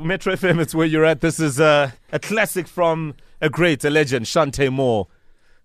Metro FM, it's where you're at. This is uh, a classic from a great, a legend, Chanté Moore.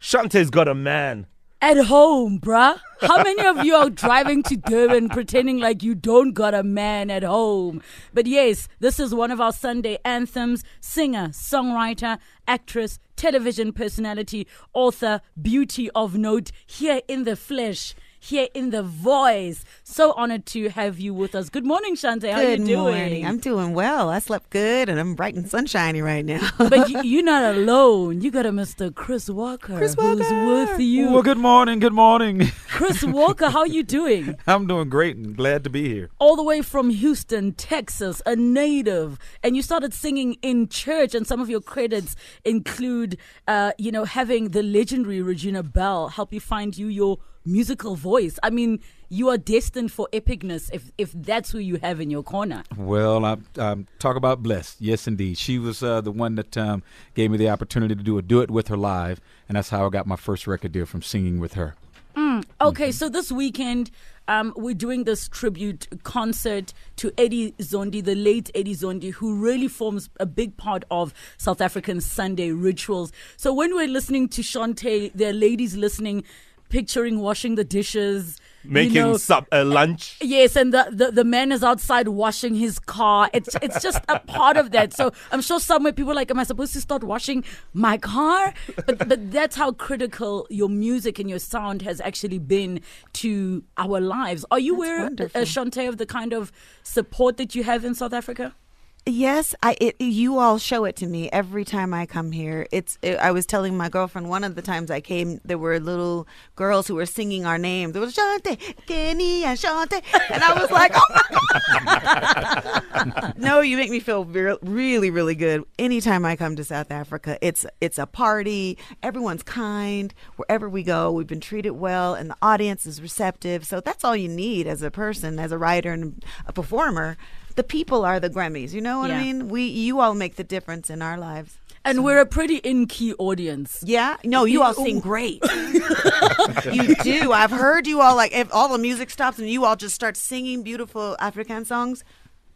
Chanté's got a man. At home, bruh. How many of you are driving to Durban pretending like you don't got a man at home? But yes, this is one of our Sunday anthems. Singer, songwriter, actress, television personality, author, beauty of note, here in the flesh here in the voice. So honored to have you with us. Good morning, Chanté. How good you doing? morning. I'm doing well. I slept good and I'm bright and sunshiny right now. but you, are not alone. You got a Mr. Chris Walker, Chris Walker. who's with you. Well, good morning. Good morning. Chris Walker, how are you doing? I'm doing great and glad to be here. All the way from Houston, Texas, a native, and you started singing in church. And some of your credits include, uh, you know, having the legendary Regina Belle help you find you your musical voice. I mean, you are destined for epicness if if that's who you have in your corner. Well, I um, talk about blessed. Yes, indeed. She was uh, the one that um, gave me the opportunity to do a do it with her live, and that's how I got my first record deal from singing with her. Mm, okay, mm-hmm. so this weekend. Um, we're doing this tribute concert to Eddie Zondi, the late Eddie Zondi, who really forms a big part of South African Sunday rituals. So when we're listening to Chanté, there are ladies listening picturing washing the dishes, making you know, sub, uh, lunch. Yes, and the, the, the man is outside washing his car. It's it's just a part of that. So I'm sure somewhere people are like, am I supposed to start washing my car? But but that's how critical your music and your sound has actually been to our lives. Are you that's aware, uh, Chanté, of the kind of support that you have in South Africa? Yes, I it, you all show it to me every time I come here. It's it, I was telling my girlfriend one of the times I came, there were little girls who were singing our names. There was Chanté, Kenny, and Chanté, and I was like, oh my god! no, you make me feel re- really, really good. Anytime I come to South Africa, it's it's a party. Everyone's kind wherever we go. We've been treated well, and the audience is receptive. So that's all you need as a person, as a writer and a performer the people are the Grammys. You know what yeah. I mean? We you all make the difference in our lives. And so. we're a pretty in key audience. Yeah. No, you all sing great. you do. I've heard you all like if all the music stops and you all just start singing beautiful African songs.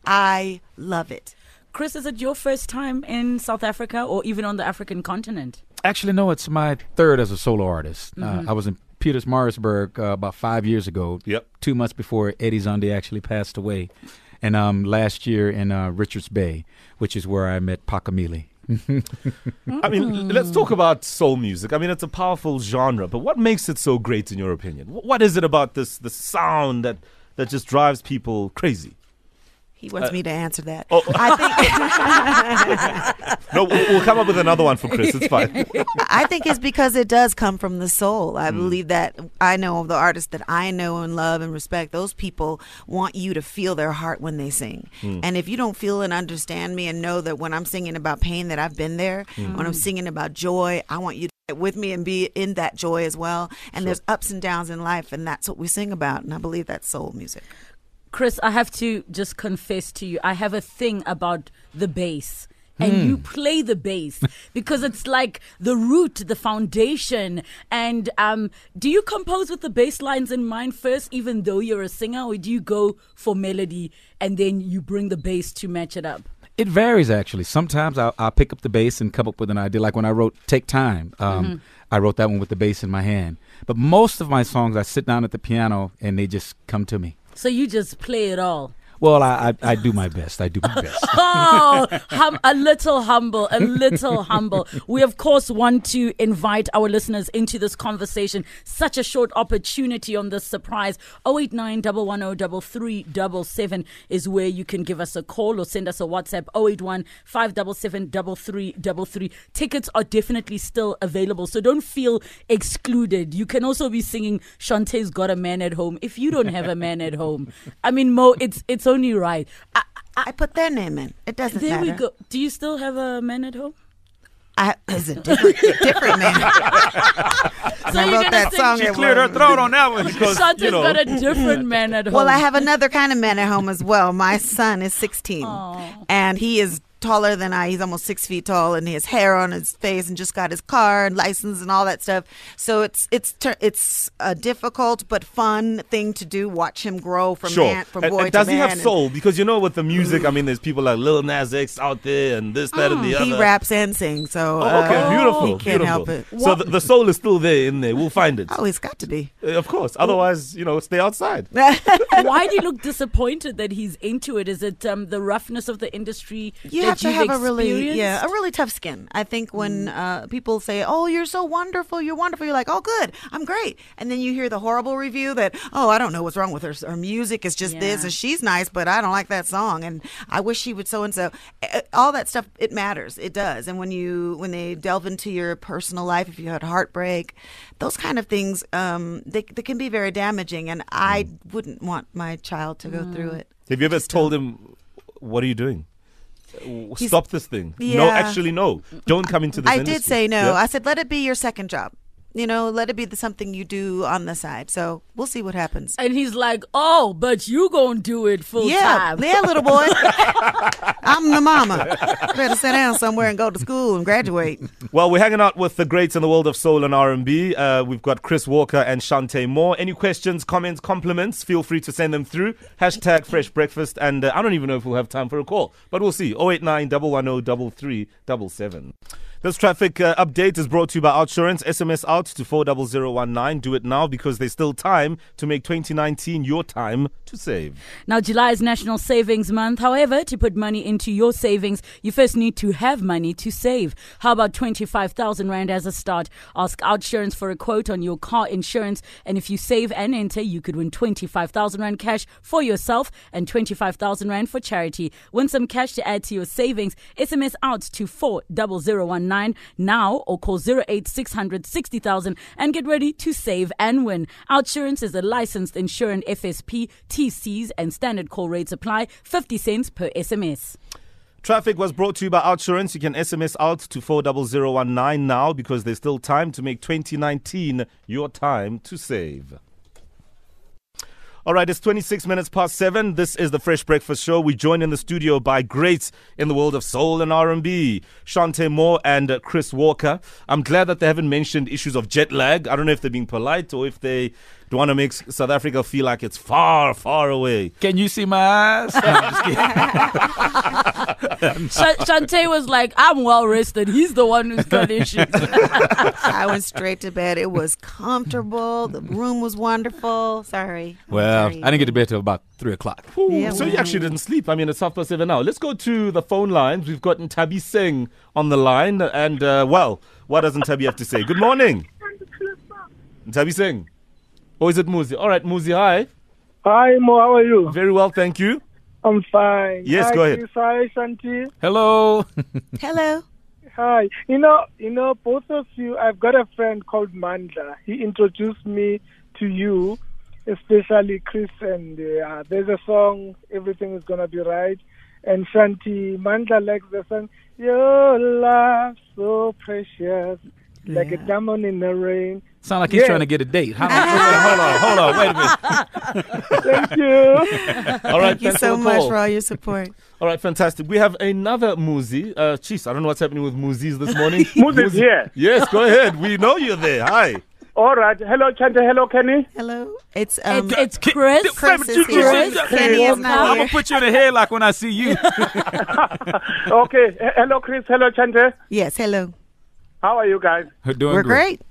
I love it. Chris, is it your first time in South Africa or even on the African continent? Actually, no, it's my third as a solo artist. Uh, mm-hmm. Uh, I was in Pietermaritzburg uh, about five years ago. Yep. Two months before Eddie Zondi actually passed away and um, last year in uh, Richards Bay, which is where I met Phakamile. I mean, let's talk about soul music. I mean, it's a powerful genre, but what makes it so great, in your opinion? What is it about this the sound that that just drives people crazy? He wants uh, me to answer that. Oh. I think no, we'll, we'll, come up with another one for Chris. It's fine. I think it's because it does come from the soul. I mm. believe that I know of the artists that I know and love and respect. Those people want you to feel their heart when they sing. Mm. And if you don't feel and understand me and know that when I'm singing about pain that I've been there, mm. when I'm singing about joy, I want you to get with me and be in that joy as well. And sure. there's ups and downs in life, and that's what we sing about. And I believe that's soul music. Chris, I have to just confess to you, I have a thing about the bass. And you hmm. play the bass because it's like the root, the foundation. And um, do you compose with the bass lines in mind first, even though you're a singer, or do you go for melody and then you bring the bass to match it up? It varies actually. Sometimes I'll, I'll, pick up the bass and come up with an idea. Like when I wrote "Take Time," um, mm-hmm. I wrote that one with the bass in my hand. But most of my songs, I sit down at the piano and they just come to me. So you just play it all. Well, I, I, I do my best. I do my best. oh, hum, a little humble, a little humble. We of course want to invite our listeners into this conversation. Such a short opportunity on this surprise. 089 110 is where you can give us a call or send us a WhatsApp 081 577 Tickets are definitely still available, so don't feel excluded. You can also be singing Chanté's Got a Man at Home if you don't have a man at home. I mean, Mo, it's it's only right. I, I, I put their name in. It doesn't there matter. we go. Do you still have a man at home? I is a different, different man. so I wrote that song. She cleared her throat on that one because Chanté's you know. got a different man at home. Well, I have another kind of man at home as well. My son is 16, Aww. and he is taller than I. He's almost six feet tall, and he has hair on his face, and just got his car and license and all that stuff. So it's it's it's a difficult but fun thing to do. Watch him grow from Sure. man from And- boy and does to he man. have and- soul? Because you know, with the music, I mean, there's people like Lil Nas X out there, and this, that, and the other. Mm, He raps and sings, so Oh, okay, uh, beautiful. He can't beautiful. help it. So the, the soul is still there in there. We'll find it. Oh, he's got to be. Uh, Of course. Otherwise, you know, stay outside. Why do you look disappointed that he's into it? Is it um, the roughness of the industry You that have to you've a really yeah a really tough skin. I think when uh, people say, "Oh, you're so wonderful, you're wonderful," you're like, "Oh, good, I'm great," and then you hear the horrible review that, "Oh, I don't know what's wrong with her. Her music is just this, and she's nice, but I don't like that song, and I wish she would so and so." All that stuff it matters. It does. And when you when they delve into your personal life, if you had heartbreak, those kind of things, um, they they can be very damaging, and I wouldn't want my child to go through it. Have you ever told him, what are you doing? He's- Stop this thing. No, actually, no. Don't come into this I industry. did say no. Yeah? I said let it be your second job. You know, let it be the something you do on the side. So we'll see what happens. And he's like, "Oh, but you gonna do it full yeah, time." yeah, little boy. I'm the mama. Better sit down somewhere and go to school and graduate. Well, we're hanging out with the greats in the world of soul and R&B. Uh, we've got Chris Walker and Chanté Moore. Any questions, comments, compliments, feel free to send them through. Hashtag Fresh Breakfast. And uh, I don't even know if we'll have time for a call, but we'll see. 089 110 3377. This traffic uh, update is brought to you by Outsurance. SMS out to 40019. Do it now because there's still time to make 2019 your time to save. Now, July is National Savings Month. However, to put money into your savings, you first need to have money to save. How about 25,000 Rand as a start? Ask Outsurance for a quote on your car insurance. And if you save and enter, you could win 25,000 Rand cash for yourself and 25,000 Rand for charity. Win some cash to add to your savings. SMS out to 40019 now or call 08600 60,000 and get ready to save and win. Outsurance is a licensed insurance FSP, TCs and standard call rates apply 50 cents per SMS. Traffic was brought to you by Outsurance. You can SMS out to 40019 now because there's still time to make 2019 your time to save. All right, it's 26 minutes past 7. This is the Fresh Breakfast Show. We joined in the studio by greats in the world of soul and R&B, Chanté Moore and Chris Walker. I'm glad that they haven't mentioned issues of jet lag. I don't know if they're being polite or if they don't want to make South Africa feel like it's far, far away. Can you see my eyes? No, I'm just kidding. Sh- Chanté was like, I'm well rested. He's the one who's got issues. I went straight to bed. It was comfortable. The room was wonderful. Sorry. I'm well, sorry. I didn't get to bed till about three o'clock. Ooh, Yeah, so you actually didn't sleep. I mean, it's half past seven now. Let's go to the phone lines. We've got Ntabi Singh on the line. And, uh, well, what does Ntabi have to say? Good morning. Ntabi Singh. Or is it Muzi? All right, Muzi, hi. Hi, Mo. How are you? Very well, thank you. I'm fine. Yes, Hi, go ahead. Chris. Hi, Shanti. Hello. Hello. Hi. You know, you know, both of you. I've got a friend called Mandla. He introduced me to you, especially Chris. And uh, there's a song, "Everything Is Gonna Be Right." And Shanti Mandla likes the song, "Your love so precious, like a Yeah. diamond in the rain." Sound like he's Yeah. trying to get a date. How, hold on, hold on, wait a minute. Thank you. All right, Thank you so much call. for all your support. All right, fantastic. We have another Muzi. Uh, jeez, I don't know what's happening with Muzis this morning. Muzi's here. Yes, go ahead. We know you're there. Hi. All right. Hello, Chante. Hello, Kenny. Hello. It's um. it's, it's Chris. Chris is here. Chris. Kenny is not I'm gonna put you in a headlock when I see you. Okay. Hello, Chris. Hello, Chante. Yes. Hello. How are you guys? Doing We're great.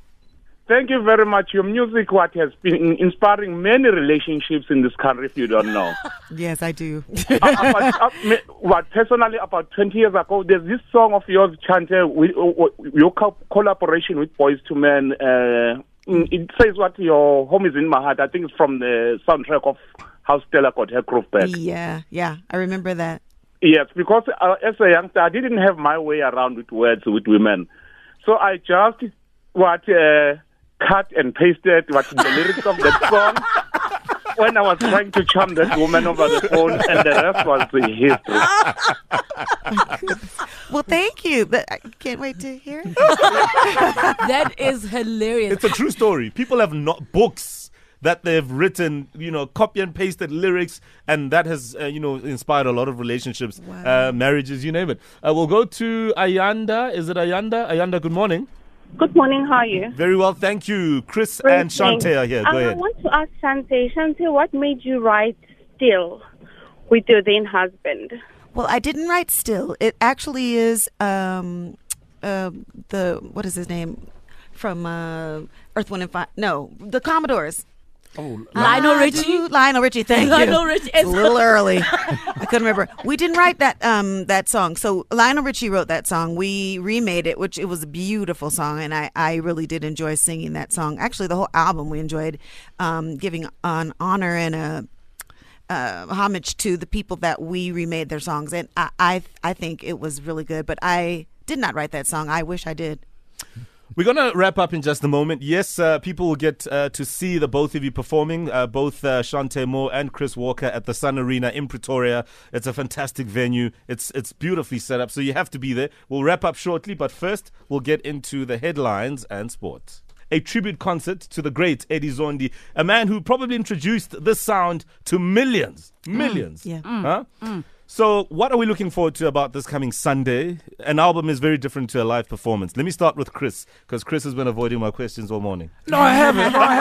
Thank you very much. Your music, what has been inspiring many relationships in this country, if you don't know. Yes, I do. Uh, about, uh, me- what personally, about 20 years ago, there's this song of yours, Chante, with, uh, your co- collaboration with Boyz II Men. Uh, mm, it says what your home is in my heart. I think it's from the soundtrack of How Stella got her groove back. yeah. Yeah. I remember that. Yes, because uh, as a youngster, I didn't have my way around with words with women. So I just what uh, cut and pasted what the lyrics of that song when I was trying to charm that woman over the phone, and the rest was the history. Well, thank you. But I can't wait to hear. it. That is hilarious. It's a true story. People have not books that they've written, you know, copy and pasted lyrics, and that has, uh, you know, inspired a lot of relationships, Wow. uh, marriages, you name it. Uh, we'll go to Ayanda. Is it Ayanda? Ayanda, good morning. Good morning, how are you? Very well, thank you. Chris Great, and Chanté thanks. are here. Go Um, I want to ask Chanté, Chanté, what made you write Still with your then husband? Well, I didn't write still. It actually is um, uh, the what is his name from uh, Earth, Wind, and Fire? No, the Commodores. Oh, Lionel Richie? Lionel Richie, thank you. Lionel. Richie. It's a little early. I couldn't remember. We didn't write that um that song. So Lionel Richie wrote that song. We remade it, which it was a beautiful song, and I I really did enjoy singing that song. Actually, the whole album we enjoyed um, giving an honor and a. Uh, homage to the people that we remade their songs, and I, I I think it was really good. But I did not write that song. I wish I did. We're going to wrap up in just a moment. Yes, uh, people will get uh, to see the both of you performing, uh, both uh, Chanté Moore and Chris Walker at the Sun Arena in Pretoria. It's a fantastic venue. It's it's beautifully set up, so you have to be there. We'll wrap up shortly, but first we'll get into the headlines and sports. A tribute concert to the great Eddie Zondi, a man who probably introduced this sound to millions, millions. yeah. Huh? So, what are we looking forward to about this coming Sunday? An album is very different to a live performance. Let me start with Chris, because Chris has been avoiding my questions all morning. no, I haven't. No, I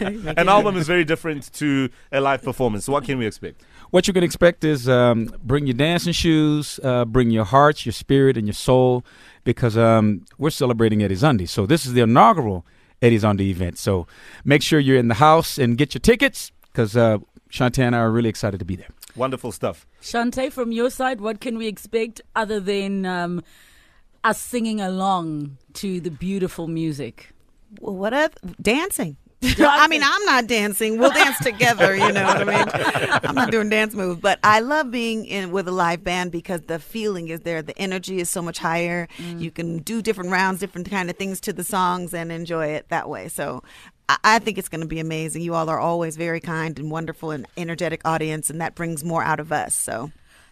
haven't. An album is very different to a live performance. So, what can we expect? What you can expect is um, bring your dancing shoes, uh, bring your hearts, your spirit, and your soul, because um, we're celebrating Eddie Zondi. So this is the inaugural Eddie Zondi event. So make sure you're in the house and get your tickets, because uh, Chanté and I are really excited to be there. Wonderful stuff. Chanté, from your side, what can we expect other than um, us singing along to the beautiful music? Well, what oth- dancing? I mean, I'm not dancing. We'll dance together. You know what I mean? I'm not doing dance moves, but I love being in with a live band because the feeling is there. The energy is so much higher. Mm. You can do different rounds, different kind of things to the songs, and enjoy it that way. So. I- I think it's going to be amazing. You all are always very kind and wonderful and energetic audience, and that brings more out of us. So,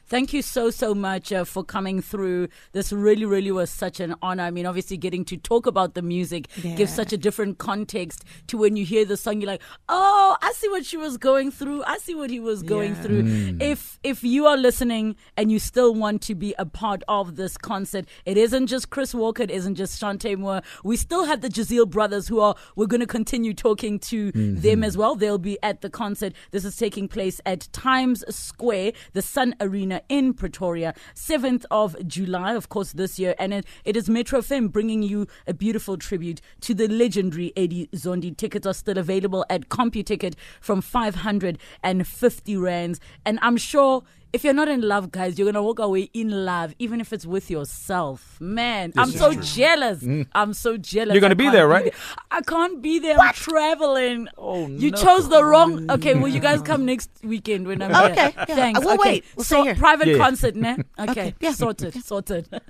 Thank you so, so much uh, for coming through. This really, really was such an honor. I mean, obviously, getting to talk about the music gives such a different context to when you hear the song. You're like, oh, I see what she was going through. I see what he was going Yeah. through. If if you are listening and you still want to be a part of this concert, it isn't just Chris Walker. It isn't just Chanté Moore. We still have the Jazeel brothers who are. We're going to continue talking to them as well. They'll be at the concert. This is taking place at Times Square, the Sun Arena in Pretoria, 7th of July, of course, this year. And it, it is Metro FM bringing you a beautiful tribute to the legendary Eddie Zondi. Tickets are still available at CompuTicket from 550 rands. And I'm sure if you're not in love, guys, you're going to walk away in love, even if it's with yourself. Man, I'm so jealous. Mm. I'm so jealous. You're gonna I be can't there, right? I can't be there. I'm traveling. Oh, no You chose the wrong. Okay, well, you guys come next weekend when I'm Okay, here. yeah. Thanks. We'll okay. wait. We'll so stay here. private Yeah. concert, ne? Okay, Okay, yeah. sorted, sorted.